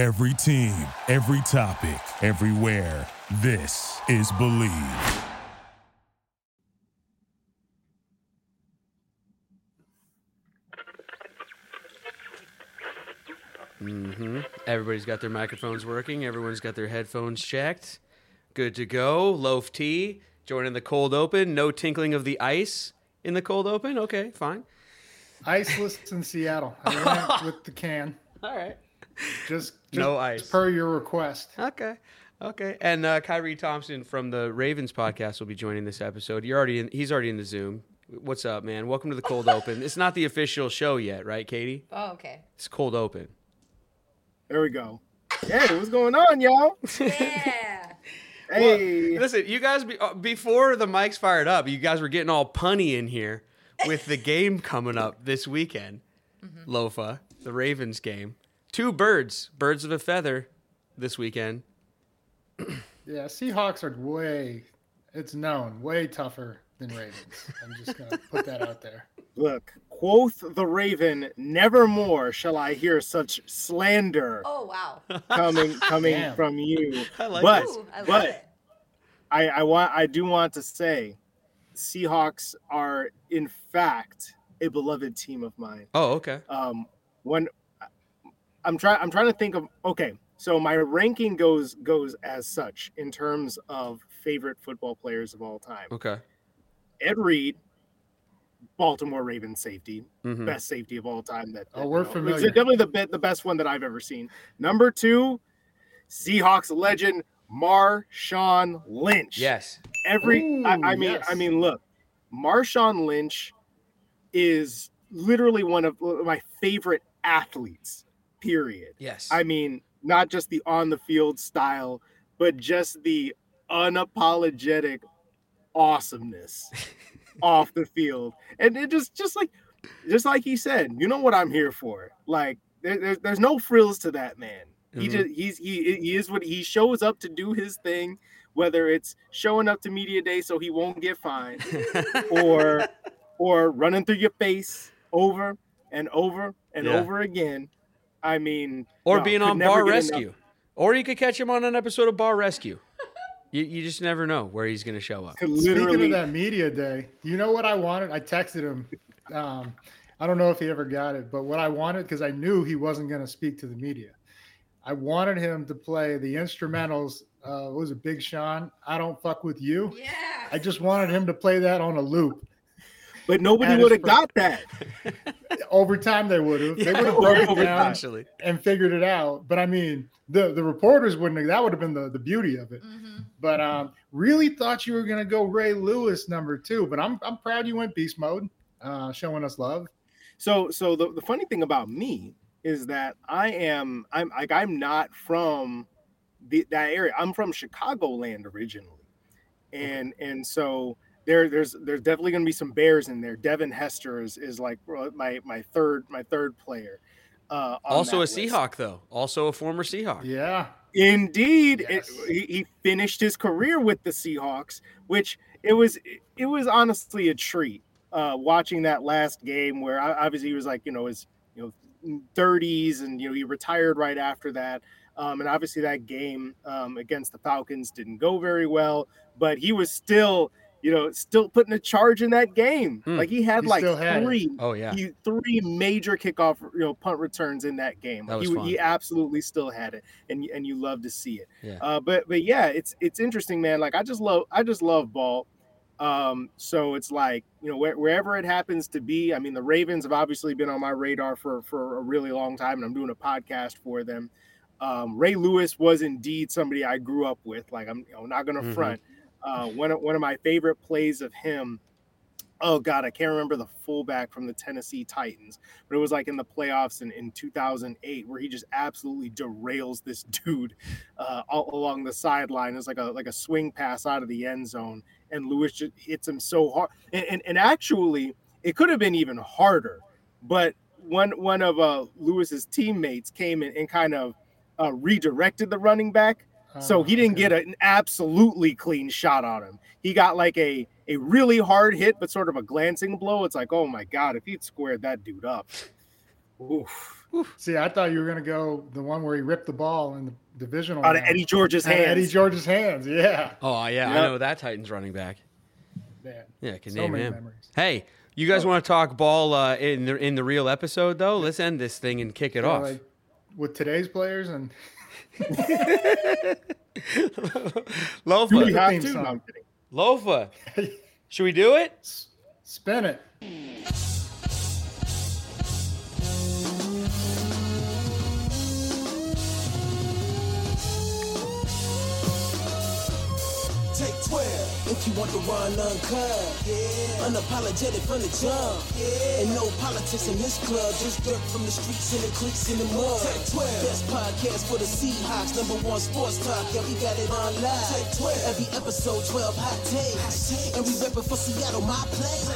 Every team, every topic, everywhere. This is Bleav. Mm-hmm. Everybody's got their microphones working. Everyone's got their headphones checked. Good to go. Loaf tea. Joining the cold open. No tinkling of the ice in the cold open. Okay, fine. Iceless in Seattle. I went with the can. All right. Just, just No ice. per your request. Okay. Okay. And uh, Khari Thompson from the Ravens podcast will be joining this episode. You're already in. He's already in the Zoom. What's up, man? Welcome to the cold open. It's not the official show yet, right, Katie? Oh, okay. It's cold open. There we go. Hey, what's going on, y'all? Yeah. Hey, Listen, you guys, be, uh, before the mics fired up, you guys were getting all punny in here with the game coming up this weekend. Lofa, the Ravens game. Two birds, birds of a feather this weekend. Yeah, Seahawks are way, it's known, way tougher than Ravens. I'm just going to put that out there. look, quoth the raven, nevermore shall I hear such slander Oh, wow. coming coming Damn. from you. I like but Ooh, I love but it. I, I want I do want to say Seahawks are in fact a beloved team of mine. Oh, okay. um when i'm trying i'm trying to think of okay so my ranking goes goes as such in terms of favorite football players of all time Okay. ed reed baltimore ravens safety Mhm. best safety of all time that, Oh, we're you know, familiar. it's definitely the be- the best one that i've ever seen number two seahawks legend marshawn lynch Yes. every I, I mean yes. i mean look marshawn lynch is literally one of my favorite athletes period Yes. i mean not just the on the field style but just the unapologetic awesomeness off the field and it just just like just like he said you know what i'm here for like there, there's, there's no frills to that man he Mhm. just he's he, he is what he shows up to do his thing whether it's showing up to media day so he won't get fined or or running through your face over and over and Yeah. over again i mean or no, being on Bar get enough. Rescue. Or you could catch him on an episode of Bar Rescue. You, you just never know where he's going to show up. Could Speaking literally of that media day, you know what I wanted? I texted him. Um, I don't know if he ever got it, but what I wanted, because I knew he wasn't going to speak to the media, I wanted him to play the instrumentals. Uh, what was it Big Sean? I don't fuck with you. Yeah. I just wanted him to play that on a loop. But nobody would have got that Over time, they would have. They would have broke it over down time. Actually. and figured it out. But I mean, the the reporters wouldn't. have That would have been the the beauty of it. Mhm. But um, really thought you were gonna go Ray Lewis number two. But I'm I'm proud you went beast mode, uh, showing us love. so so the, the funny thing about me is that i am i'm like i'm not from the, that area i'm from chicagoland originally and and so there there's there's definitely going to be some bears in there devin hester is is like my my third my third player uh Also a list. Seahawk, though. Also a former Seahawk. Yeah, Indeed, it- he, he finished his career with the Seahawks, which it was it was honestly a treat uh, watching that last game where I- obviously he was like you know his you know 30s and you know he retired right after that. Um, and obviously that game um, against the Falcons didn't go very well, but he was still you know still putting a charge in that game. Hmm. Like he had He like still had it. three Oh, yeah. he, three major kickoff, you know, punt returns in that game. That was he, fun. he absolutely still had it, and and you love to see it. Yeah. Uh, but but yeah, it's it's interesting, man. Like I just love I just love ball. Um, so it's like you know where, wherever it happens to be. I mean, the Ravens have obviously been on my radar for for a really long time, and I'm doing a podcast for them. Um, Ray Lewis was indeed somebody I grew up with. Like I'm you know, not gonna Mhm. front. Uh, one of one of my favorite plays of him. Oh god i can't remember the fullback from the tennessee titans but it was like in the playoffs in, in 2008 where he just absolutely derails this dude uh, all along the sideline. It's like a like a swing pass out of the end zone and lewis just hits him so hard. And, and, and actually it could have been even harder but one one of uh lewis's teammates came in and kind of uh, redirected the running back so Oh, he didn't okay. get an absolutely clean shot on him. He got like a a really hard hit, but sort of a glancing blow. It's like, oh my god, if he'd squared that dude up, oof. See, I thought you were gonna go the one where he ripped the ball in the divisional. Out of round. Eddie George's Out of hands. Eddie George's hands. Yeah. Oh yeah, I know that Titans running back. Man. Yeah, can So name many him. memories. Hey, you guys want to talk ball uh, in the in the real episode though? Let's end this thing and kick it Yeah, off. like, with today's players and Lofa, Do we have to? song. No, I'm. Lofa, should we do it? s- spin it. If you want to run uncut. Yeah. Unapologetic from the jump. Yeah. And no politics in this club, just dirt from the streets and the cliques in the mud. Take 12. Best podcast for the Seahawks, number one sports talk. Yeah, we got it on live. Take 12. Every episode, 12 hot takes. And we for Seattle, my place.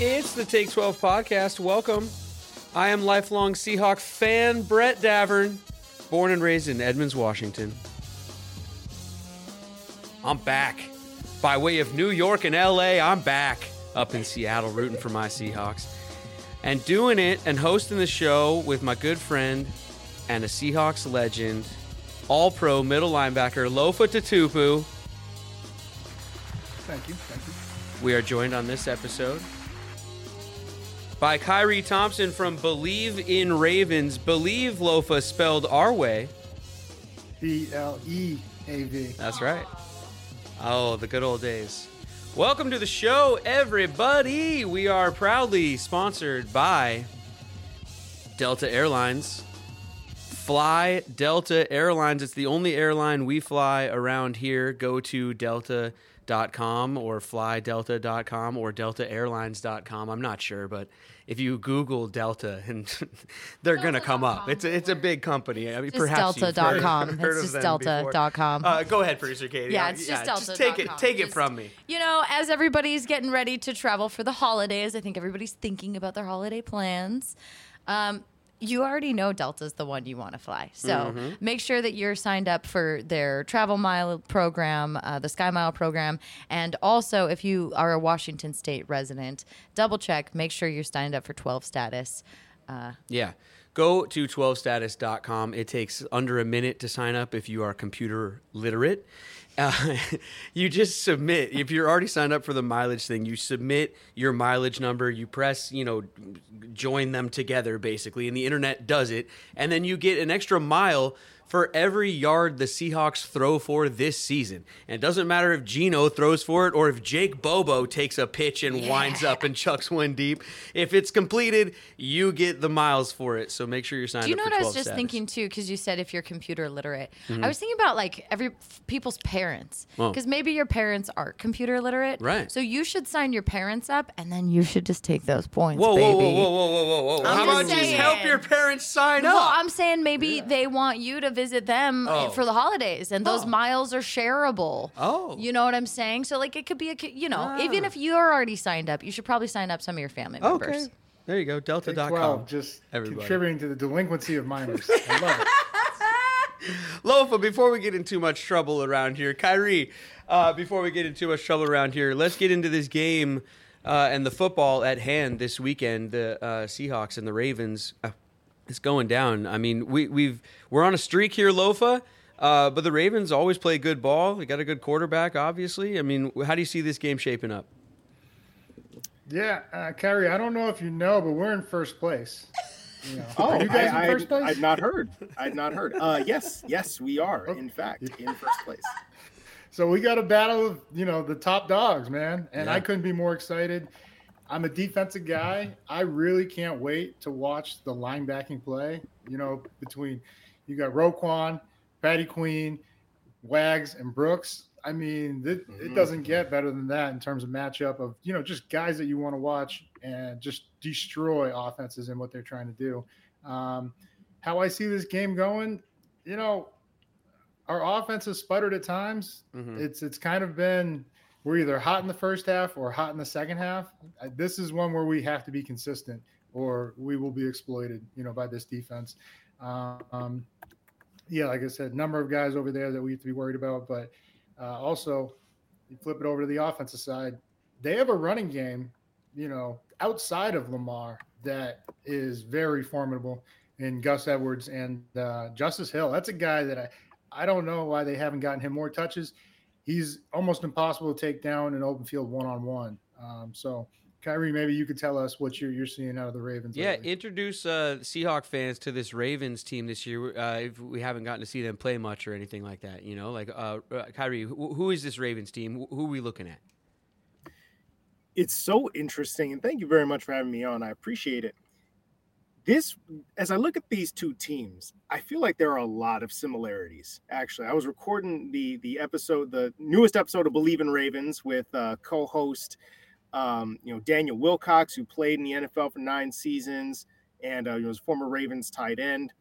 It's the Take 12 podcast. Welcome. I am lifelong Seahawk fan Brett Davern, born and raised in Edmonds, Washington. I'm back. By way of New York and LA, I'm back up in Seattle rooting for my Seahawks. And doing it and hosting the show with my good friend and a Seahawks legend, all pro middle linebacker Lofa Tatupu. Thank you. Thank you. We are joined on this episode by Khari Thompson from Bleav in Ravens. Bleav Lofa spelled our way. B L E A V. That's right. Oh, the good old days. Welcome to the show, everybody. We are proudly sponsored by Delta Airlines. Fly Delta Airlines. It's the only airline we fly around here. Go to delta.com or flydelta.com or deltaairlines.com. I'm not sure, but if you Google Delta, and they're going to come up. It's a, it's a big company. I mean, Just perhaps heard- delta.com. heard It's just delta.com. Uh, go ahead, producer Katie. Yeah, it's just Just take it, take it from me. You know, as everybody's getting ready to travel for the holidays, I think everybody's thinking about their holiday plans. Um, you already know Delta's the one you want to fly. So Mm-hmm. make sure that you're signed up for their travel mile program, uh, the Sky Mile program. And also, if you are a Washington State resident, double check, make sure you're signed up for 12 status. Uh, Yeah. Go to 12status.com. It takes under a minute to sign up if you are computer literate. Uh, you just submit. If you're already signed up for the mileage thing, you submit your mileage number. You press, you know, join them together basically, and the internet does it. And then you get an extra mile for every yard the Seahawks throw for this season. And it doesn't matter if Gino throws for it or if Jake Bobo takes a pitch and winds up and chucks one deep. If it's completed, you get the miles for it. So make sure you're signed Do you know what I was just status. thinking too? Because you said if you're computer literate, Mm-hmm. I was thinking about like every people's parents. Oh. Because maybe your parents aren't computer literate, Right. So you should sign your parents up, and then you should just take those points, Whoa, baby. whoa, whoa, whoa, whoa, whoa, whoa. I'm How just about just saying. help your parents sign Well, up? Well, I'm saying maybe they want you to visit them Oh. for the holidays, and those Oh. miles are shareable. Oh. you know what I'm saying? So like it could be a, you know, even if you're already signed up, you should probably sign up some of your family members. okay. There you go. Big Delta.com. 12, just Everybody. contributing to the delinquency of minors. I love it. Lofa, before we get in too much trouble around here, Khari, uh, before we get in too much trouble around here, let's get into this game uh, and the football at hand this weekend. The uh, Seahawks and the Ravens. It's going down. I mean, we, we've we're on a streak here, Lofa. Uh, but the Ravens always play good ball. They got a good quarterback, obviously. I mean, how do you see this game shaping up? Yeah, uh, Khari, I don't know if you know, but we're in first place. You know, Oh, are you guys I, in first place? I've not heard. I've not heard. Uh, yes, yes, we are. In fact, in first place. So we got a battle of you know the top dogs, man, and Yeah. I couldn't be more excited. I'm a defensive guy. I really can't wait to watch the linebacking play. You know, between you got Roquan, Patty Queen, Wags, and Brooks. I mean, th- Mhm. it doesn't get better than that in terms of matchup of you know just guys that you want to watch and just destroy offenses and what they're trying to do. Um, how I see this game going, you know, our offense has sputtered at times. Mhm. It's it's kind of been we're either hot in the first half or hot in the second half. This is one where we have to be consistent, or we will be exploited, you know, by this defense. Um, yeah, like I said, number of guys over there that we have to be worried about, but uh, also you flip it over to the offensive side. They have a running game, you know, outside of Lamar that is very formidable in Gus Edwards and uh, Justice Hill. That's a guy that I, I don't know why they haven't gotten him more touches. He's almost impossible to take down in open field one on one. So, Khari, maybe you could tell us what you're you're seeing out of the Ravens. Yeah, lately. introduce uh, Seahawk fans to this Ravens team this year. Uh, if we haven't gotten to see them play much or anything like that, you know, like uh, uh, Khari, who, who is this Ravens team? Who are we looking at? it's so interesting and thank you very much for having me on i appreciate it this as i look at these two teams i feel like there are a lot of similarities actually. I was recording the the episode the newest episode of bleav in ravens with uh, co-host um, you know daniel wilcox who played in the nfl for nine seasons and uh, was former ravens tight end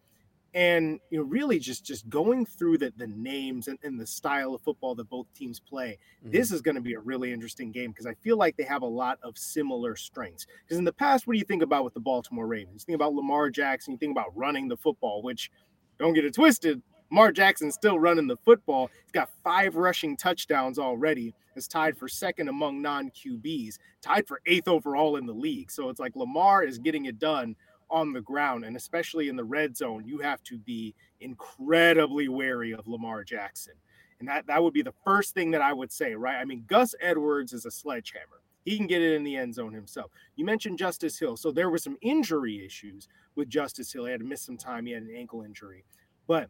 and you know really just just going through the the names and, and the style of football that both teams play Mm-hmm. this is going to be a really interesting game because i feel like they have a lot of similar strengths. Because in the past what do you think about with the baltimore ravens? You think about lamar jackson you think about running the football which don't get it twisted lamar jackson's still running the football. He's got five rushing touchdowns already. Is tied for second among non-qbs tied for eighth overall in the league. So it's like lamar is getting it done on the ground and especially in the red zone you have to be incredibly wary of lamar jackson. And that, that would be the first thing that i would say right? I mean gus edwards is a sledgehammer. He can get it in the end zone himself. You mentioned justice hill. So there were some injury issues with justice hill. He had to miss some time. He had an ankle injury. But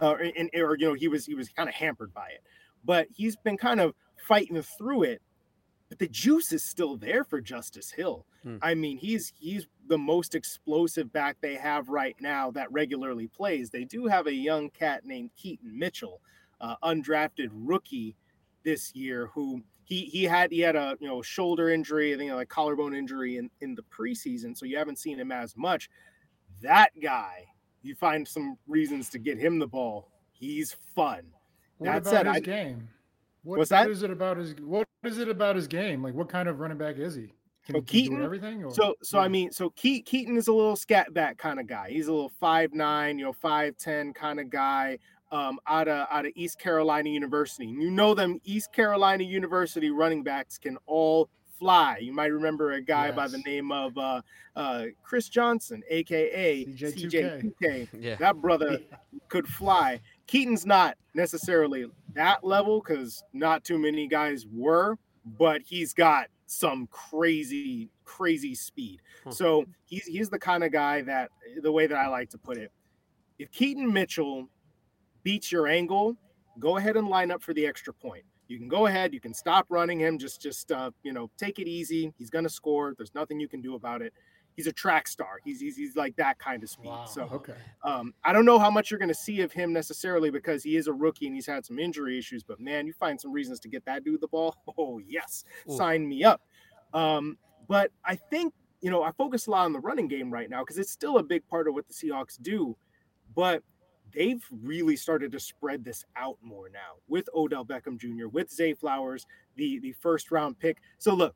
uh, and, or you know he was he was kind of hampered by it. But he's been kind of fighting through it but the juice is still there for Justice Hill. Hmm. I mean, he's he's the most explosive back they have right now that regularly plays. They do have a young cat named Keaton Mitchell, uh, undrafted rookie this year, who he he had he had a you know shoulder injury, I think like collarbone injury in in the preseason, so you haven't seen him as much. That guy, you find some reasons to get him the ball. He's fun. What That about said, his I- game? What, What's that? What is it about his? What is it about his game? Like, what kind of running back is he? Can So he do Keaton- everything? Or? So, so I mean, so Ke- Keaton is a little scat back kind of guy. He's a little five nine, you know, five ten kind of guy. Um, out of out of East Carolina University. You know them East Carolina University running backs can all fly. You might remember a guy by the name of uh, uh, Chris Johnson, aka CJ2K. CJ2K. Yeah. That brother could fly. Keaton's not necessarily that level because not too many guys were, but he's got some crazy, crazy speed. Huh. So he's he's the kind of guy that the way that I like to put it. If Keaton Mitchell beats your angle, go ahead and line up for the extra point. You can go ahead, you can stop running him, just just uh, you know, take it easy. He's gonna score. There's nothing you can do about it. He's a track star. He's he's, he's like that kind of speed. wow. So okay. um, I don't know how much you're going to see of him necessarily because he is a rookie and he's had some injury issues. But man, you find some reasons to get that dude the ball. Oh yes, Ooh. sign me up. Um, but I think you know I focus a lot on the running game right now because it's still a big part of what the Seahawks do. But they've really started to spread this out more now with Odell Beckham Jr., with Zay Flowers, the the first round pick. So look,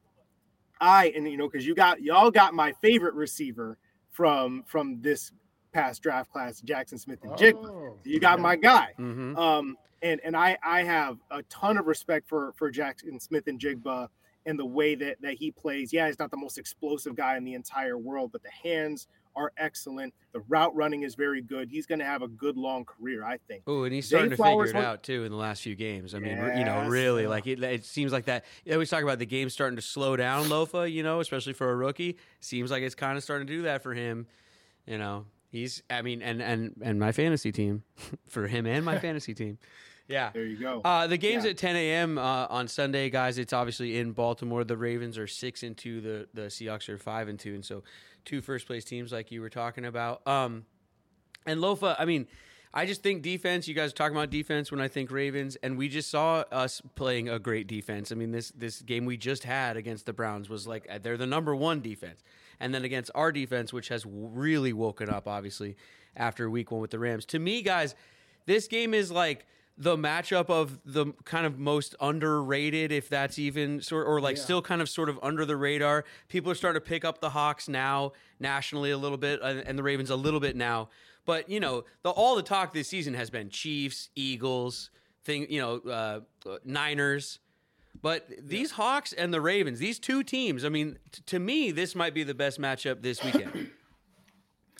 I and you know because you got y'all got my favorite receiver from from this past draft class, Jaxon Smith-Njigba. Oh, You got okay. my guy. Mm-hmm. Um, and and I I have a ton of respect for for Jaxon Smith-Njigba and the way that that he plays. Yeah, he's not the most explosive guy in the entire world, but the hands are excellent. The route running is very good. He's going to have a good long career, I think. Oh, and he's Zay starting to Flowers figure it out too in the last few games. I mean, you know, really, like it, it seems like that. You always talk about the game starting to slow down, Lofa. You know, especially for a rookie, seems like it's kind of starting to do that for him. You know, he's. I mean, and and and my fantasy team, for him and my fantasy team. Yeah. There you go. Uh, the game's Yeah. at 10 a.m. Uh, on Sunday, guys. It's obviously in Baltimore. The Ravens are six and two. The the Seahawks are five and two, and so two first place teams, like you were talking about. Um, and Lofa, I mean, I just think defense. You guys are talking about defense when I think Ravens, and we just saw us playing a great defense. I mean, this this game we just had against the Browns was like uh, they're the number one defense, and then against our defense, which has really woken up, obviously after Week One with the Rams. To me, guys, this game is like the matchup of the kind of most underrated, if that's even sort, or like Yeah. still kind of sort of under the radar. People are starting to pick up the Hawks now nationally a little bit, and the Ravens a little bit now. But you know, the all the talk this season has been Chiefs, Eagles, thing, you know, uh, Niners. But these Hawks and the Ravens, these two teams, I mean, t- to me, this might be the best matchup this weekend.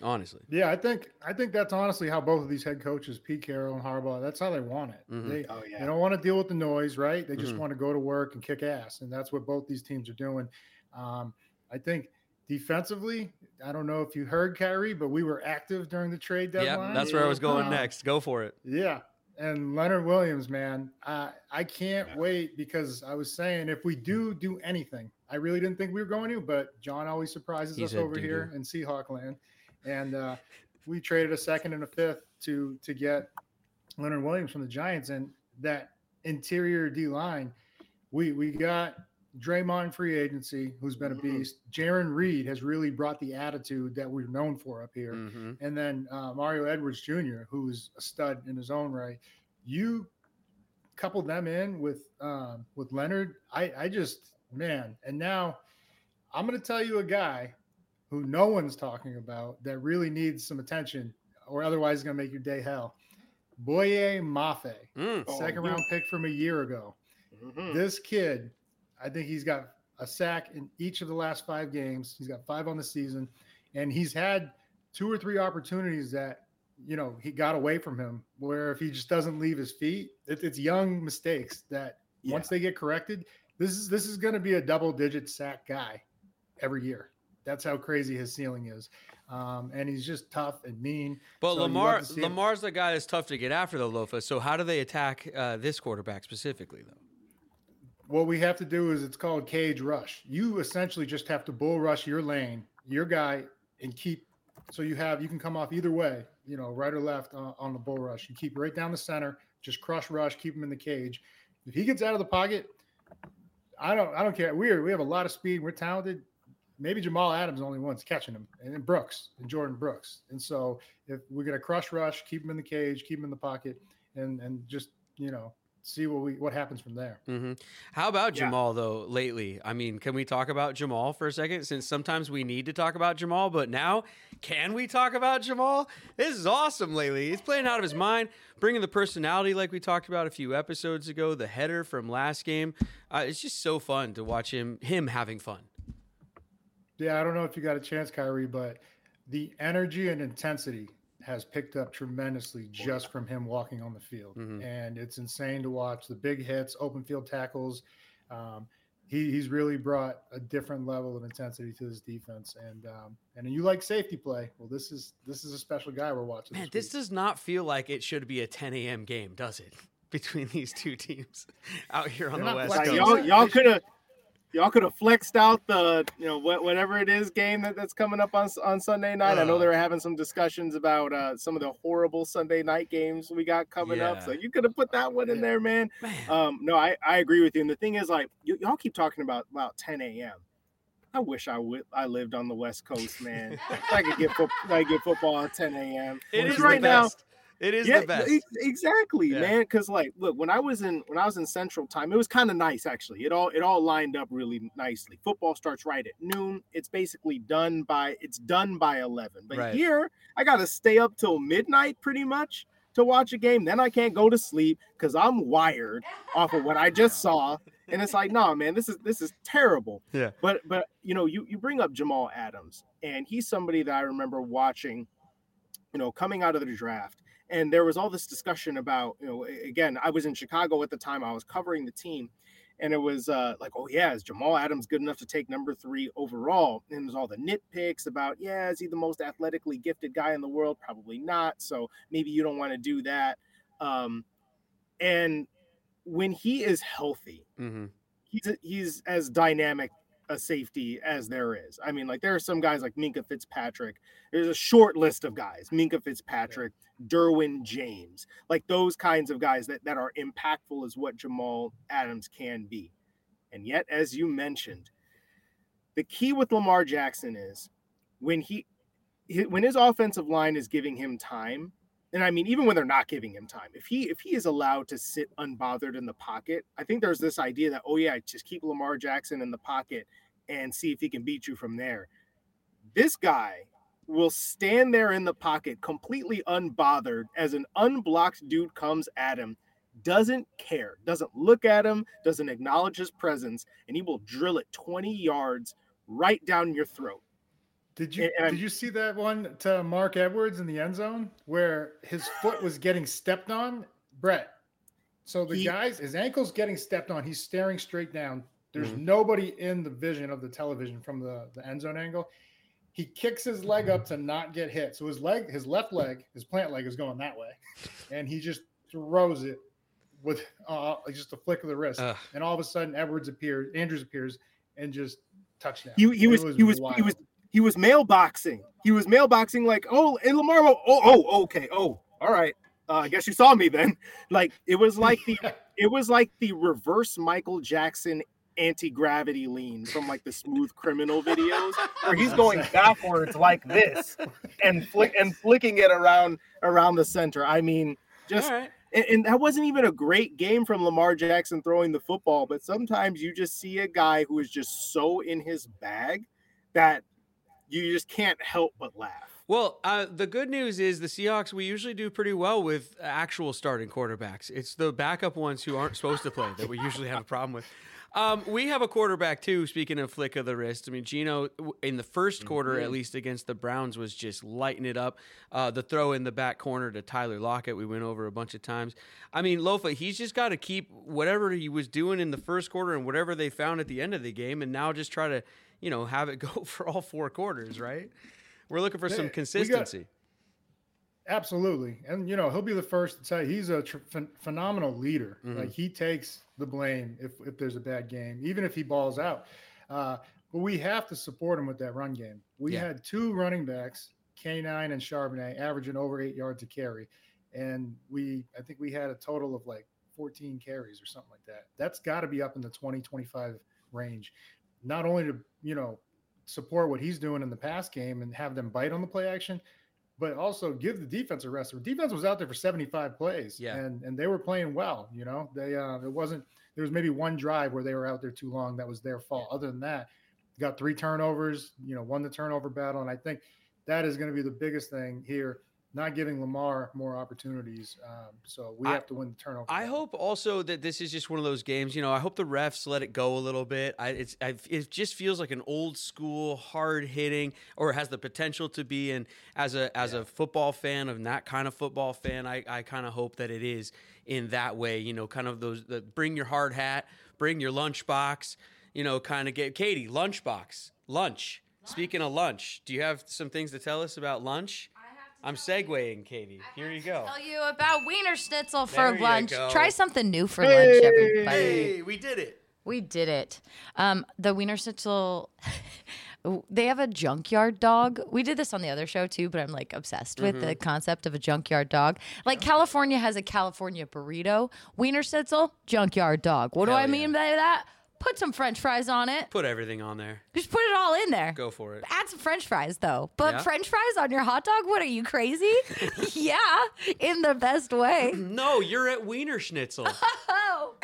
Honestly. Yeah, I think I think that's honestly how both of these head coaches, Pete Carroll and Harbaugh, that's how they want it. Mhm. They, Oh, yeah. they don't want to deal with the noise, right? They just Mhm. want to go to work and kick ass, and that's what both these teams are doing. Um, I think defensively, I don't know if you heard Khari, but we were active during the trade deadline. Yeah, that's where I was going Um, next. Go for it. Yeah. And Leonard Williams, man, I I can't wait because I was saying if we do do anything, I really didn't think we were going to, but John always surprises He us over doo-doo. here in Seahawk land. And uh, we traded a second and a fifth to to get Leonard Williams from the Giants and that interior D line. We we got Dre'Mont free agency, who's been a Mhm. beast. Jarran Reed has really brought the attitude that we're known for up here hmm and then uh, Mario Edwards Jr., who's a stud in his own right. You couple them in with um, with Leonard, I, I just man, and now I'm going to tell you a guy who no one's talking about that really needs some attention, or otherwise is going to make your day hell. Boye Mafe, Mm. Oh, second yeah. round pick from a year ago. Mhm. This kid, I think he's got a sack in each of the last five games. He's got five on the season, and he's had two or three opportunities that you know he got away from him. Where if he just doesn't leave his feet, it, it's young mistakes that Yeah. once they get corrected, this is this is going to be a double digit sack guy every year. That's how crazy his ceiling is, um, and he's just tough and mean. But So Lamar. Lamar's the guy that's tough to get after, though, Lofa. So how do they attack uh, this quarterback specifically, though? what we have to do is it's called cage rush. You essentially just have to bull rush your lane, your guy, and keep. So you have you can come off either way, you know, right or left on, on the bull rush. You keep right down the center, just crush rush, keep him in the cage. If he gets out of the pocket, I don't I don't care. We're we have a lot of speed. We're talented. Maybe Jamal Adams the only one's catching him, and then Brooks and Jordan Brooks. And so if we're gonna crush rush, keep him in the cage, keep him in the pocket, and and just you know see what we what happens from there. hmm How about Yeah. Jamal though? Lately, I mean, can we talk about Jamal for a second? Since sometimes we need to talk about Jamal, but now can we talk about Jamal? This is awesome. Lately, he's playing out of his mind, bringing the personality like we talked about a few episodes ago. The header from last game. Uh, it's just so fun to watch him him having fun. Yeah, I don't know if you got a chance, Khari, but the energy and intensity has picked up tremendously just from him walking on the field, Mhm. and it's insane to watch the big hits, open field tackles. Um, he, he's really brought a different level of intensity to this defense, and um, and you like safety play. Well, this is this is a special guy we're watching. Man, this this does not feel like it should be a 10 a.m. game, does it? Between these two teams out here on They're the West Coast. y'all, y'all could have, y'all could have flexed out the, you know, what, whatever it is game that, that's coming up on on Sunday night. I know Uh. they were having some discussions about uh, some of the horrible Sunday night games we got coming up. So you could have put that one in there, man. Man. Um, no, I, I agree with you. And the thing is, like, y- y'all keep talking about about 10 a.m. I wish I would I lived on the West Coast, man. I could get fo- I could get football at 10 a.m. It is right now, best. It is yeah, the best. ex- exactly, Yeah. man. Because like, look, when I was in when I was in Central Time, it was kind of nice actually. It all it all lined up really nicely. Football starts right at noon. It's basically done by it's done by eleven. But Right. here, I got to stay up till midnight pretty much to watch a game. Then I can't go to sleep because I'm wired off of what I just saw. And it's like, no, man, this is this is terrible. Yeah. But but you know, you you bring up Jamal Adams, and he's somebody that I remember watching, you know, coming out of the draft and there was all this discussion about you know again i was in chicago at the time i was covering the team and it was uh, like oh yeah is jamal adams good enough to take number three overall? And there's all the nitpicks about yeah is he the most athletically gifted guy in the world? Probably not so maybe you don't want to do that um, and when he is healthy hmm he's he's as dynamic a safety as there is. I mean, like there are some guys like Minkah Fitzpatrick. There's a short list of guys: Minkah Fitzpatrick, Derwin James, like those kinds of guys that that are impactful is what Jamal Adams can be. And yet, as you mentioned, the key with Lamar Jackson is when he when his offensive line is giving him time and I mean, even when they're not giving him time, if he if he is allowed to sit unbothered in the pocket, I think there's this idea that oh yeah, just keep Lamar Jackson in the pocket and see if he can beat you from there. This guy will stand there in the pocket completely unbothered as an unblocked dude comes at him, doesn't care, doesn't look at him, doesn't acknowledge his presence, and he will drill it 20 yards right down your throat. Did you And- did you see that one to Mark Edwards in the end zone where his foot was getting stepped on? Brett. So the He- guy's his ankle's getting stepped on. He's staring straight down. There's Mm-hmm. nobody in the vision of the television from the, the end zone angle. He kicks his leg up to not get hit. So his leg, his left leg, his plant leg is going that way. And he just throws it with uh, just a flick of the wrist. And all of a sudden Edwards appears, Andrews appears and just touchdown. He, he It was, he was he was he was mailboxing. He was mailboxing like, oh, and Lamar, oh, oh, okay, oh, all right. Uh, I guess you saw me then. Like it was like the it was like the reverse Michael Jackson anti-gravity lean from like the smooth criminal videos where he's going backwards like this and flick and flicking it around around the center. I mean, just right. and, and that wasn't even a great game from Lamar Jackson throwing the football, but sometimes you just see a guy who is just so in his bag that you just can't help but laugh. Well, uh, the good news is the Seahawks. We usually do pretty well with actual starting quarterbacks. It's the backup ones who aren't supposed to play that we usually have a problem with. Um, we have a quarterback too. Speaking of flick of the wrist, I mean Gino in the 1st quarter, at least against the Browns, was just lighting it up. Uh, the throw in the back corner to Tyler Lockett, we went over a bunch of times. I mean Lofa, he's just got to keep whatever he was doing in the first quarter and whatever they found at the end of the game, and now just try to you know have it go for all four quarters, right? We're looking for some we got- consistency. Absolutely, and you know he'll be the first to tell you he's a tr- phen- phenomenal leader. Mhm. Like he takes the blame if if there's a bad game, even if he balls out. Uh, but we have to support him with that run game. We Yeah. had two running backs, K9 and Charbonnet, averaging over eight yards a carry, and we I think we had a total of like 14 carries or something like that. That's got to be up in the 20 25 range. Not only to you know support what he's doing in the pass game and have them bite on the play action, but also give the defense a rest. The defense was out there for 75 plays, Yeah. and and they were playing well. You know, they uh, it wasn't there was maybe one drive where they were out there too long. That was their fault. Other than that, got three turnovers. You know, won the turnover battle, and I think that is going to be the biggest thing here. Not giving Lamar more opportunities, um, so we I- have to win the turnover. I battle. hope also that this is just one of those games. You know, I hope the refs let it go a little bit. I, it's I, it just feels like an old school, hard hitting, or has the potential to be. And as a as a football fan of that kind of football fan, I, I kind of hope that it is in that way. You know, kind of those the bring your hard hat, bring your lunchbox. You know, kind of get Katie lunchbox lunch. Speaking of lunch, do you have some things to tell us about lunch? I'm segueing, Katie. Here you go. Tell you about Wienerschnitzel There for you lunch. go. Try something new for lunch, everybody. Hey, we did it. We did it. Um, the Wienerschnitzel, they have a junkyard dog. We did this on the other show too, but I'm like obsessed with the concept of a junkyard dog. Like California has a California burrito. Wienerschnitzel, junkyard dog. What do I yeah. mean by that? Put some French fries on it. Put everything on there. Just put it all in there. Go for it. Add some French fries though. But Yeah? French fries on your hot dog? What are you crazy? yeah, in the best way. No, you're at Wienerschnitzel. Oh.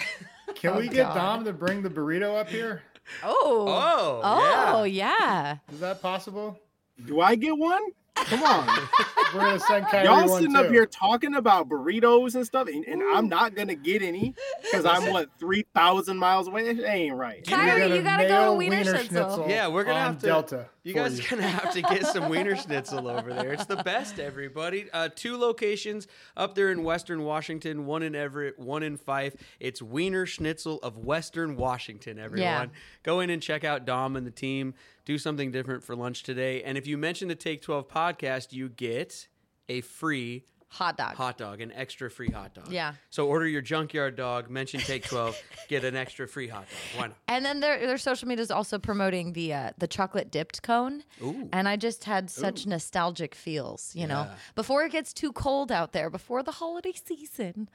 Can oh, we Oh, get God. Dom to bring the burrito up here? Oh. Oh, Oh, yeah. yeah. Is that possible? Do I get one? Come on. We're gonna send Khari Y'all one sitting too. up here talking about burritos and stuff, and, and I'm not gonna get any because I'm what three thousand miles away. That ain't right. We're Khari, you gotta go to nail Wienerschnitzel. Yeah, we're gonna have to. Delta. You for guys gonna have to get some Wiener Schnitzel over there. It's the best, everybody. Uh, two locations up there in Western Washington. One in Everett, one in Fife. It's Wienerschnitzel of Western Washington. Everyone, go in and check out Dom and the team. Do something different for lunch today. And if you mention the Take Twelve podcast, you get a free Hot dog. hot dog, an extra free hot dog. Yeah. So order your junkyard dog, mention Take 12, get an extra free hot dog. Why not? And then their their social media is also promoting the uh, the chocolate dipped cone. Ooh. And I just had such nostalgic feels, you know. Before it gets too cold out there, before the holiday season,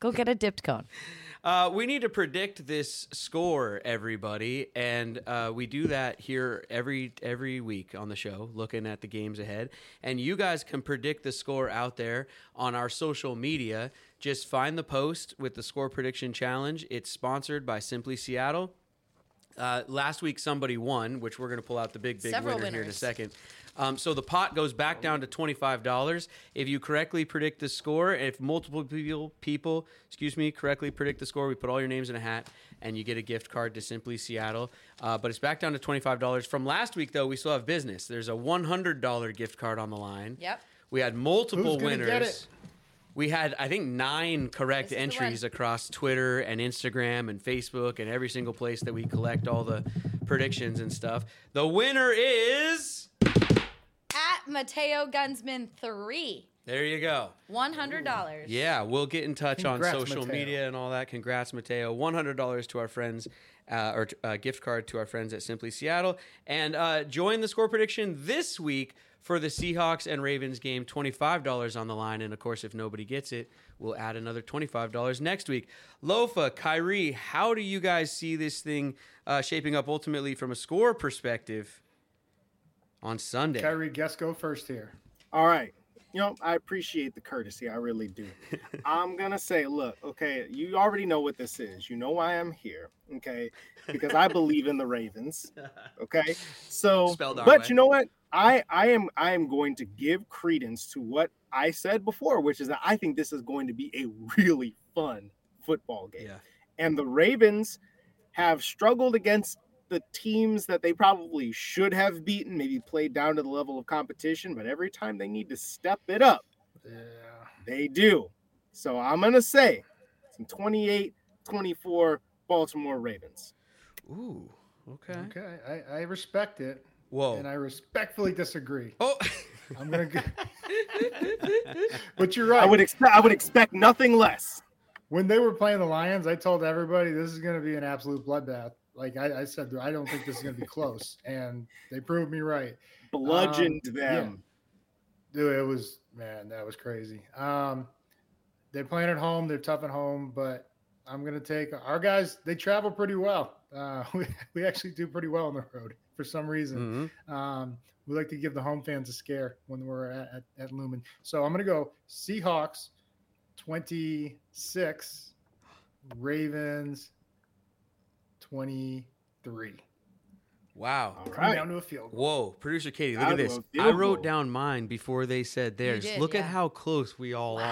go get a dipped cone. Uh, we need to predict this score, everybody, and uh, we do that here every every week on the show, looking at the games ahead. And you guys can predict the score out there on our social media. Just find the post with the score prediction challenge. It's sponsored by Simply Seattle. Uh, last week, somebody won, which we're going to pull out the big, big Several winner here in a second. Um, so the pot goes back down to twenty-five dollars if you correctly predict the score. If multiple people, people, excuse me, correctly predict the score, we put all your names in a hat, and you get a gift card to Simply Seattle. Uh, but it's back down to twenty-five dollars. From last week, though, we still have business. There's a one hundred dollar gift card on the line. Yep. We had multiple Who's gonna winners. get it? We had, I think, nine correct This entries across Twitter and Instagram and Facebook and every single place that we collect all the predictions and stuff. The winner is. At Mateo Gunsman three, There you go. one hundred dollars. Yeah, we'll get in touch Congrats, on social Mateo. media and all that. Congrats, Mateo. One hundred dollars to our friends, uh, or uh, gift card to our friends at Simply Seattle, and uh, join the score prediction this week for the Seahawks and Ravens game. Twenty five dollars on the line, and of course, if nobody gets it, we'll add another twenty five dollars next week. Lofa, Khari, how do you guys see this thing uh, shaping up ultimately from a score perspective on Sunday? Khari, guess go first here. All right. You know, I appreciate the courtesy. I really do. I'm going to say, look, okay, you already know what this is. You know why I'm here, okay? Because I believe in the Ravens, okay? So, Spelled but way. you know what? I I am I am going to give credence to what I said before, which is that I think this is going to be a really fun football game. Yeah. And the Ravens have struggled against the teams that they probably should have beaten, maybe played down to the level of competition, but every time they need to step it up, Yeah. they do. So I'm going to say some 28 24 Baltimore Ravens. Ooh. Okay. Okay, I, I respect it, Whoa. and I respectfully disagree. oh. I'm gonna go, but you're right. I would expect I would expect nothing less. when they were playing the Lions, I told everybody this is going to be an absolute bloodbath. Like I, I said, I don't think this is going to be close, and they proved me right. Bludgeoned Um, them. Dude, it was man, that was crazy. Um, they're playing at home. They're tough at home, but I'm gonna take our guys. They travel pretty well. Uh, we we actually do pretty well on the road for some reason. Mhm. Um, we like to give the home fans a scare when we're at, at, at Lumen. So I'm gonna go Seahawks 26, Ravens 23. Wow. All Coming right. down to a field goal. Whoa, producer Katie, look Out at this. I wrote goal. down mine before they said theirs. did, look at how close we all Wow.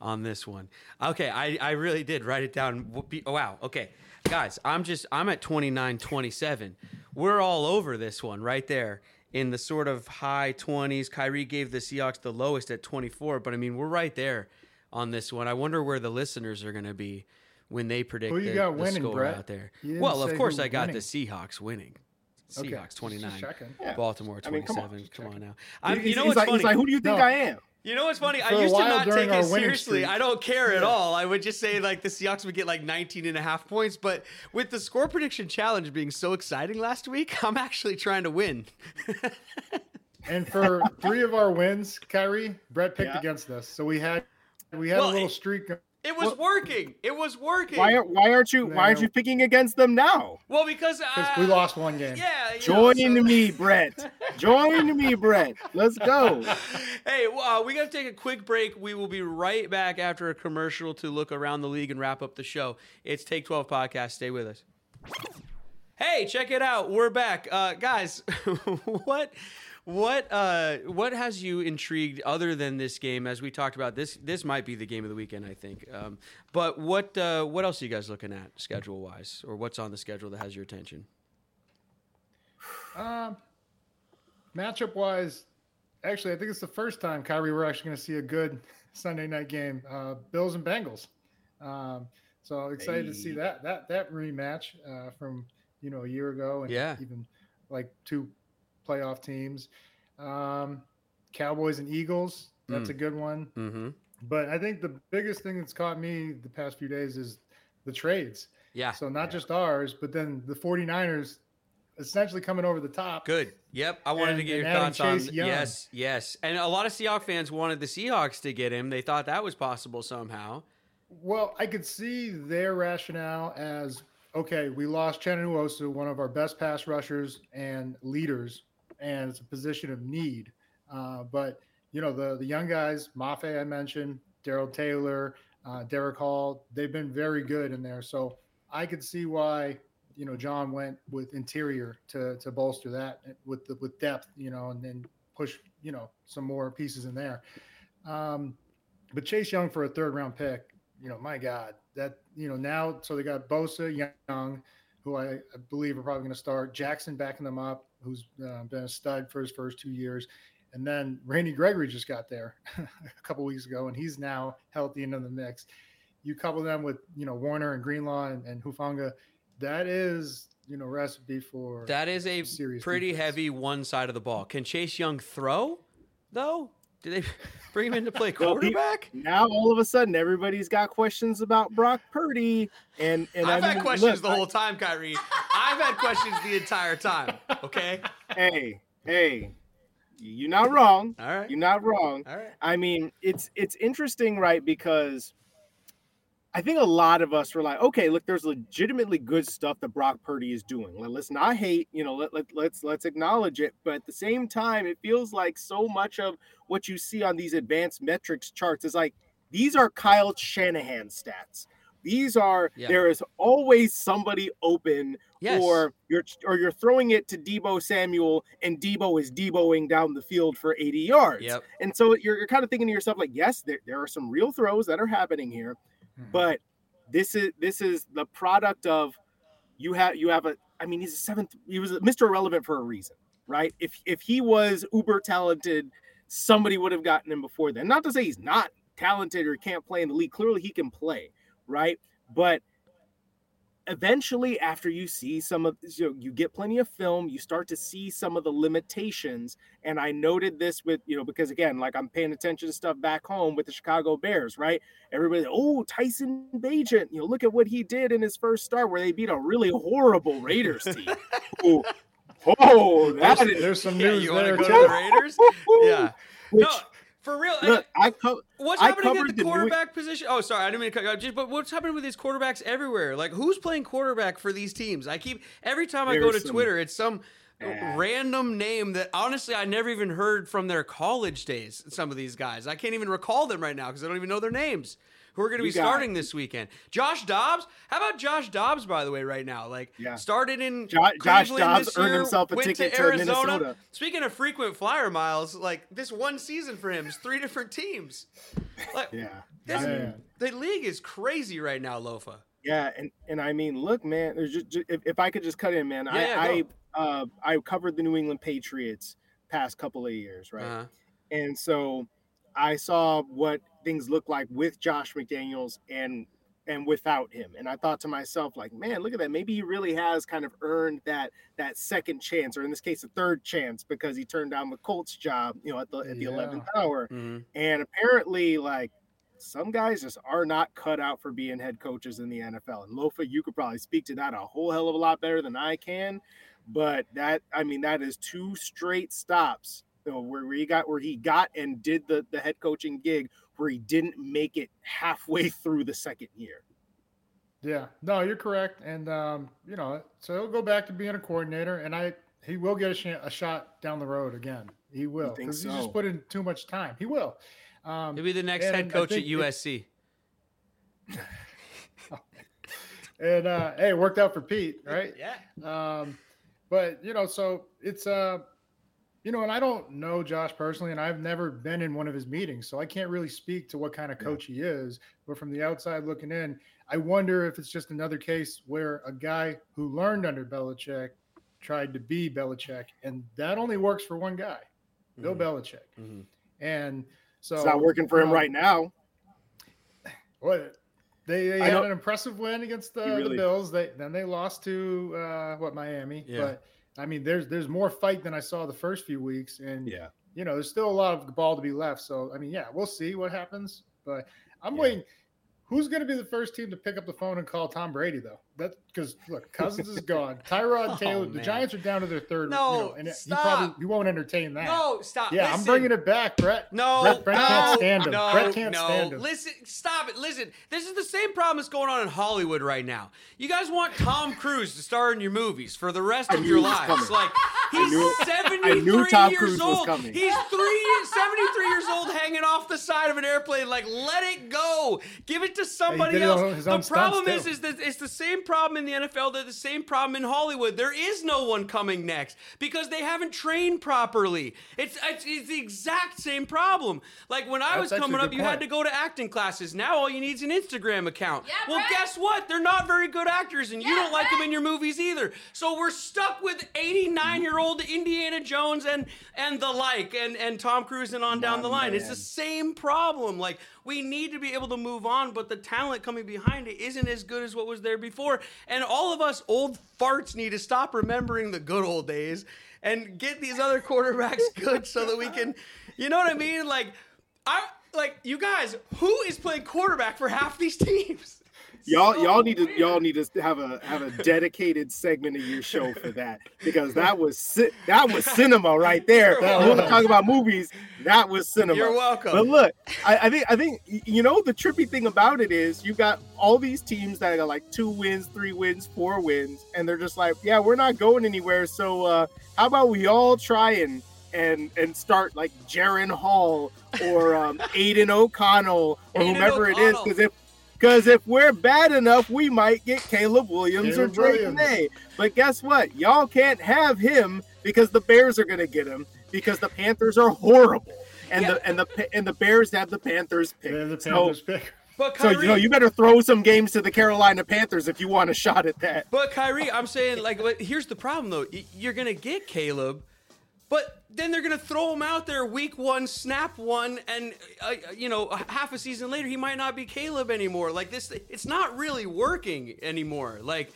are on this one. Okay, I, I really did write it down. Oh, wow. Okay. Guys, I'm just I'm at 29 27. We're all over this one right there in the sort of high 20s. Khari gave the Seahawks the lowest at 24, but I mean, we're right there on this one. I wonder where the listeners are going to be when they predict Who you the, got the winning, score Brett? out there. Well, of course I got winning. the Seahawks winning. Seahawks just 29. checking. Yeah. Baltimore I mean, come on, 27. come on now. I'm, you know he's what's like, funny? Like, who do you think No. I am? you know what's funny? For I a used to not take it seriously. streak- I don't care at all. I would just say like the Seahawks would get like 19 and a half points. But with the score prediction challenge being so exciting last week, I'm actually trying to win. And for three of our wins, Khari, Brett picked Yeah. against us. So we had we had Well, a little it- streak. It was working. It was working. Why, are, why aren't you why aren't you picking against them now? well, because Because uh, we lost one game. Yeah. you Join know, so- me, Brett. Join me, Brett. Let's go. Hey, uh, we got to take a quick break. We will be right back after a commercial to look around the league and wrap up the show. It's Take 12 Podcast. Stay with us. Hey, check it out. We're back. Uh, guys, what what uh, what has you intrigued other than this game as we talked about this this might be the game of the weekend, I think. Um, but what uh, what else are you guys looking at schedule-wise or what's on the schedule that has your attention? Um, matchup wise, actually, I think it's the first time Khari we're actually going to see a good Sunday night game. Uh, Bills and Bengals. Um, so excited to see that that that rematch uh, from you know a year ago and Yeah. even like two playoff teams. Um, Cowboys and Eagles. That's Mm. a good one. Mm-hmm. But I think the biggest thing that's caught me the past few days is the trades. Yeah. So not just ours, but then the 49ers essentially coming over the top. Good. Yep. I wanted to get your and Adam thoughts on Chase Young. yes, yes. And a lot of Seahawks fans wanted the Seahawks to get him. They thought that was possible somehow. Well, I could see their rationale as okay, we lost Uchenna Nwosu, one of our best pass rushers and leaders, and it's a position of need. Uh, but you know, the the young guys, Mafe I mentioned, Darrell Taylor, uh, Derick Hall, they've been very good in there. So I could see why you know John went with interior to to bolster that with the with depth, you know, and then push you know some more pieces in there. Um, but Chase Young for a third round pick, you know, my God, that you know now so they got Bosa Young, who I, I believe are probably going to start. Jackson backing them up, who's uh, been a stud for his first two years. And then Randy Gregory just got there a couple weeks ago, and he's now healthy into the mix. You couple them with you know Warner and Greenlaw and, and Hufanga, that is you know recipe for That is a pretty defense. heavy one side of the ball. Can Chase Young throw, though? Did they bring him in to play Well, he- quarterback? Now all of a sudden everybody's got questions about Brock Purdy, and and I've I had questions look, the whole time, Khari. I've had questions the entire time. Okay. hey, hey, you're not wrong. All right. You're not wrong. All right. I mean, it's it's interesting, right? Because I think a lot of us were like, okay, look, there's legitimately good stuff that Brock Purdy is doing. Let, let's not hate, you know, let, let, let's let's acknowledge it. But at the same time, it feels like so much of what you see on these advanced metrics charts is like these are Kyle Shanahan stats. These are Yeah. there is always somebody open Yes. or you're or you're throwing it to Deebo Samuel and Deebo is Deeboing down the field for 80 yards. Yep. And so you're, you're kind of thinking to yourself, like, yes, there, there are some real throws that are happening here, Mhm. but this is this is the product of you have you have a I mean, he's a seventh, he was Mr. Irrelevant for a reason, right? If if he was uber talented, somebody would have gotten him before then. Not to say he's not talented or can't play in the league. Clearly he can play, right? But eventually after you see some of you know you get plenty of film you start to see some of the limitations and i noted this with you know because again like i'm paying attention to stuff back home with the chicago bears right everybody oh tyson Bagent, you know look at what he did in his first start where they beat a really horrible raiders team Ooh. oh that There's, is there's some Yeah, news you want to there go too. to the Raiders? Yeah. Which, no, for real. look i co- What's I happening at the the New- quarterback position? Oh, sorry, I didn't mean to cut you off. Just, but what's happening with these quarterbacks everywhere? Like, who's playing quarterback for these teams? I keep every time I go to some- Twitter, it's some Yeah. random name that honestly I never even heard from their college days. Some of these guys, I can't even recall them right now because I don't even know their names. Who are going to be starting this weekend? Josh Dobbs. How about Josh Dobbs? By the way, right now, like Yeah. started in Jo- Josh Dobbs this earned himself a went ticket to to Arizona. Minnesota. Speaking of frequent flyer miles, like this one season for him is three different teams. Like, yeah this, Yeah. the league is crazy right now, Lofa. Yeah, and and I mean, look, man. There's just, ju- if, if I could just cut in, man. Yeah, I. I uh I covered the New England Patriots past couple of years, right? Uh-huh. And so I saw what things look like with Josh McDaniels and and without him. And I thought to myself, like, man, look at that. Maybe he really has kind of earned that that second chance, or in this case, a third chance, because he turned down the Colts job, you know, at the at the Yeah. eleventh hour. Mhm. And apparently, like some guys just are not cut out for being head coaches in the NFL. And Lofa, you could probably speak to that a whole hell of a lot better than I can. But that, I mean, that is two straight stops you know, where he got where he got and did the the head coaching gig where he didn't make it halfway through the second year. Yeah, no, you're correct, and um, you know, so he'll go back to being a coordinator, and I he will get a, sh- a shot down the road again. He will think because he's just put in too much time. He will. Um, He'll be the next head coach at think it- USC. and uh, hey, it worked out for Pete, right? Yeah. Um, but you know, so it's uh, you know, and I don't know Josh personally, and I've never been in one of his meetings, so I can't really speak to what kind of coach he is. But from the outside looking in, I wonder if it's just another case where a guy who learned under Belichick tried to be Belichick, and that only works for one guy, Bill Mhm. Belichick. Mhm. And so It's not working for him know, right now. What they, they had an impressive win against the, really- the Bills. They then they lost to uh, what Miami. Yeah. But I mean, there's there's more fight than I saw the first few weeks, and Yeah. you know, there's still a lot of ball to be left. So I mean, yeah, we'll see what happens. But I'm Yeah. waiting. Who's going to be the first team to pick up the phone and call Tom Brady though? That because look, Cousins is gone. Tyrod Oh, Taylor. the. Giants are down to their third. No, you know, and it- he stop. probably he won't entertain that. No, stop. yeah, I'm bringing it back, Brett. No, Brett, Brett no, can't stand him. No, Brett can't no. stand him. Listen, stop it. Listen, this is the same problem that's going on in Hollywood right now. You guys want Tom Cruise to star in your movies for the rest I of your lives. coming. Like he's knew 73 I knew Tom years Cruise was old. coming. He's three, 73 years old, hanging off off the side of an airplane. Like, let it go. Give it to somebody did else. The problem is, too. is that it's the same problem in the NFL. They're the same problem in Hollywood. There is no one coming next because they haven't trained properly. It's it's, it's the exact same problem. Like when I That's was coming up, good you had to go to acting classes. Now all you need is an Instagram account. Yeah, well, Brett. guess what? They're not very good actors, and you don't like them in your movies either. So we're stuck with 89 year old Indiana Jones and and the like, and and Tom Cruise and on down the line. It's the same problem. Like we need to be able to move on, but the talent coming behind it isn't as good as what was there before. And all of us old farts need to stop remembering the good old days and get these other quarterbacks good so that we can, you know what I mean? Like I like you guys, who is playing quarterback for half these teams? Y'all So y'all need to weird. y'all need to have a have a dedicated segment of your show for that because that was ci- that was cinema right there. You're When we welcome. talk about movies, that was cinema. You're welcome. But look, I, I think I think you know the trippy thing about it is you got all these teams that got like two wins, three wins, four wins, and they're just like, yeah, we're not going anywhere. So uh, how about we all try and and and start like Jaren Hall or um, Aidan O'Connell or Aiden whomever it is because if because if we're bad enough, we might get Caleb Williams Caleb or Drake Maye. But guess what? Y'all can't have him because the Bears are going to get him because the Panthers are horrible, and Yeah. the and the and the Bears have the Panthers pick. They're the So- pick. But so, you know you better throw some games to the Carolina Panthers if you want a shot at that. But Khari, I'm saying like, here's the problem though. You're gonna get Caleb, but then they're gonna throw him out there week one, snap one, and uh, you know half a season later he might not be Caleb anymore. Like this, it's not really working anymore. Like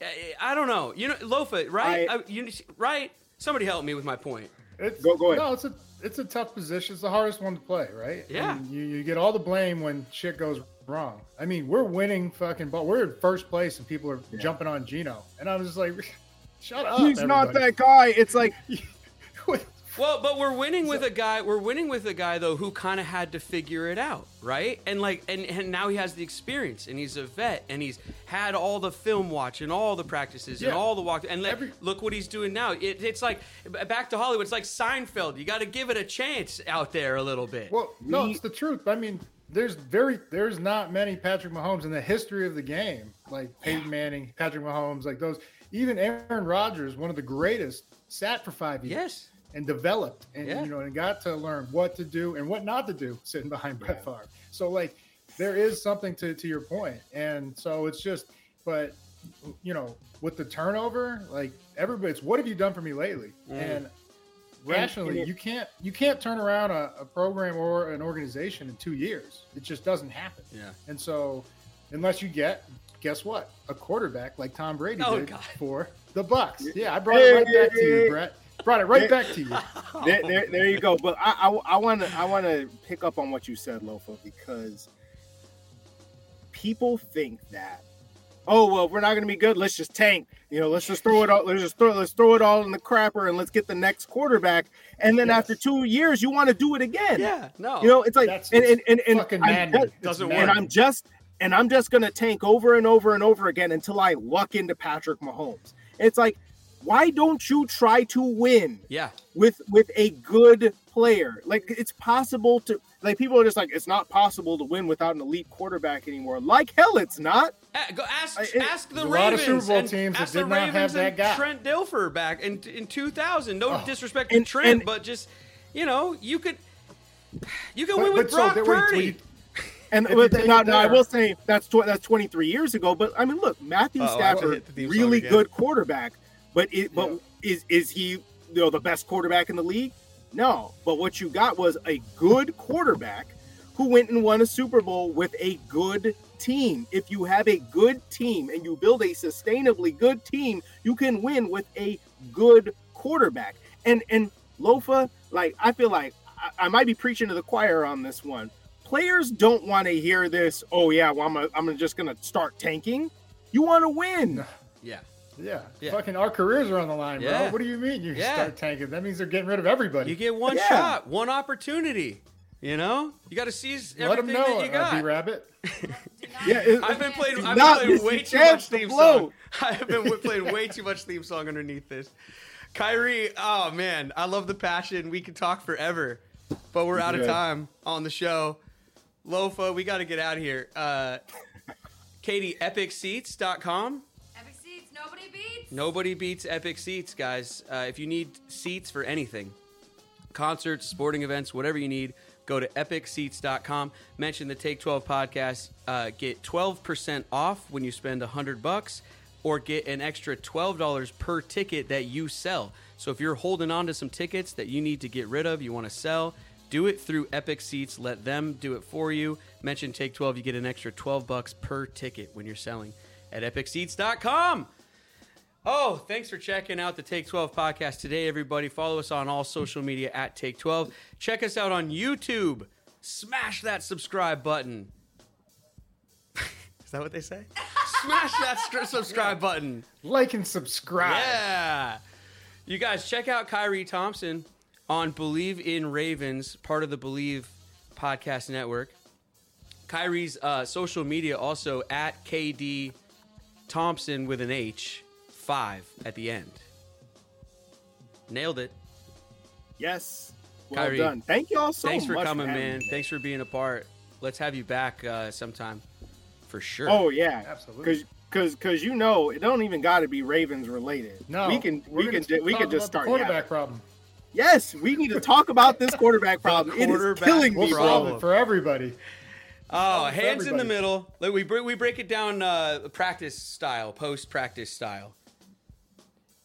I, I don't know. You know, Lofa, right? I- I, you, right? Somebody help me with my point. It's, Go- go ahead. No, it's a it's a tough position. It's the hardest one to play, right? Yeah. And you, you get all the blame when shit goes wrong. I mean, we're winning fucking ball. We're in first place and people are jumping on Gino. And I was just like, shut up. He's not that guy. It's like Well, but we're winning with a guy. We're winning with a guy though who kind of had to figure it out, right? And like, and, and now he has the experience, and he's a vet, and he's had all the film watch and all the practices and Yeah. all the walk. And let, Every- look what he's doing now. It, it's like back to Hollywood. It's like Seinfeld. You got to give it a chance out there a little bit. Well, no, We- it's the truth. I mean, there's very there's not many Patrick Mahomes in the history of the game, like Peyton Manning, Patrick Mahomes, like those. Even Aaron Rodgers, one of the greatest, sat for five years. Yes. And developed, and Yeah. you know, and got to learn what to do and what not to do sitting behind Brett Favre. So, like, there is something to to your point, and so it's just, but you know, with the turnover, like everybody's, what have you done for me lately? Mm. And rationally, and it- you can't you can't turn around a, a program or an organization in two years. It just doesn't happen. Yeah. And so, unless you get, guess what, a quarterback like Tom Brady Oh, did God. for the Bucs. Yeah, I brought it right back to you, Brett. Brought it right back to you. there, there, there you go. But I, I, want to, I want to pick up on what you said, Lofa, because people think that, oh well, we're not going to be good. Let's just tank. You know, let's just throw it all. Let's just throw, let's throw it all in the crapper and let's get the next quarterback. And then Yes. after two years, you want to do it again. Yeah. No. You know, it's like, That's and and and, and fucking I'm just- Doesn't maddening. work. and I'm just and I'm just gonna tank over and over and over again until I luck into Patrick Mahomes. It's like, why don't you try to win? yeah. with with a good player. Like it's possible to like people are just like it's not possible to win without an elite quarterback anymore. Like hell, it's not. A- Go ask I- it- ask the there's a lot of Super Bowl teams that did not have that guy. Trent Dilfer back in in 2000. No Oh. disrespect to And- Trent, and- but just you know you could you can But- win with but so Brock there Purdy. when you- And If you but now, now I will say that's tw- that's 23 years ago. But I mean, look, Matthew Uh-oh, Stafford, hit the theme song really good quarterback, but it, but is is he you know the best quarterback in the league? No. But what you got was a good quarterback who went and won a Super Bowl with a good team. If you have a good team and you build a sustainably good team, you can win with a good quarterback. And and Lofa, like I feel like I, I might be preaching to the choir on this one. Players don't want to hear this. Oh yeah, well I'm a, I'm just gonna start tanking. You want to win. Yeah. Yeah. Yeah. Fucking our careers are on the line, bro. What do you mean you Yeah. start tanking? That means they're getting rid of everybody. You get one Yeah. shot, one opportunity. You know, you got to seize Let them everything know, that you uh, got. B-Rabbit. Yeah, it- I've been playing. I've not been playing way too much to theme blow. song. I have been playing way too much theme song underneath this. Khari, oh man, I love the passion. We could talk forever. but we're out of time on the show. Lofa, we got to get out of here. Uh, Katie, epicseats.com. Epic seats, nobody beats. Epic Seats, guys. Uh, if you need seats for anything, concerts, sporting events, whatever you need, go to epicseats.com. Mention the Take 12 podcast. Uh, get 12% off when you spend 100 bucks or get an extra $12 per ticket that you sell. So if you're holding on to some tickets that you need to get rid of, you want to sell, do it through Epic Seats. Let them do it for you. Mention Take 12, you get an extra 12 bucks per ticket when you're selling at epicseats.com. Oh, thanks for checking out the Take 12 podcast today, everybody. Follow us on all social media at Take 12. Check us out on YouTube. Smash that subscribe button. Is that what they say? Smash that str- subscribe button. Like and subscribe. Yeah. You guys, check out Khari Thompson on Bleav in Ravens, part of the Bleav podcast network. Khari's uh, social media also at KD Thompson with an H, five at the end. Nailed it. Yes. Well Khari, done. Thank you all so much. Thanks for much coming, having man. Thanks for being a part. Let's have you back uh, sometime for sure. Oh yeah, Absolutely. Because because because you know it don't even got to be Ravens related. No, we can we're we gonna can ju- we can just about the start. quarterback yapping. problem. Yes, we need to talk about this quarterback problem. It is killing We'll me, problem. for everybody. Oh, for hands in the middle. Like we break, we break it down uh, practice style, post practice style.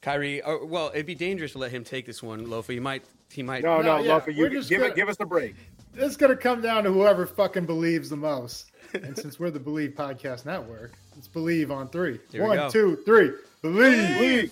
Khari, or, well, it'd be dangerous to let him take this one, Lofa. He might, he might. No, no, No, yeah, Luffy, you just give gonna- it, give us a break. It's gonna come down to whoever fucking believes the most. And since we're the Bleav Podcast Network, let's believe on three. Here we One, go. Believe. League.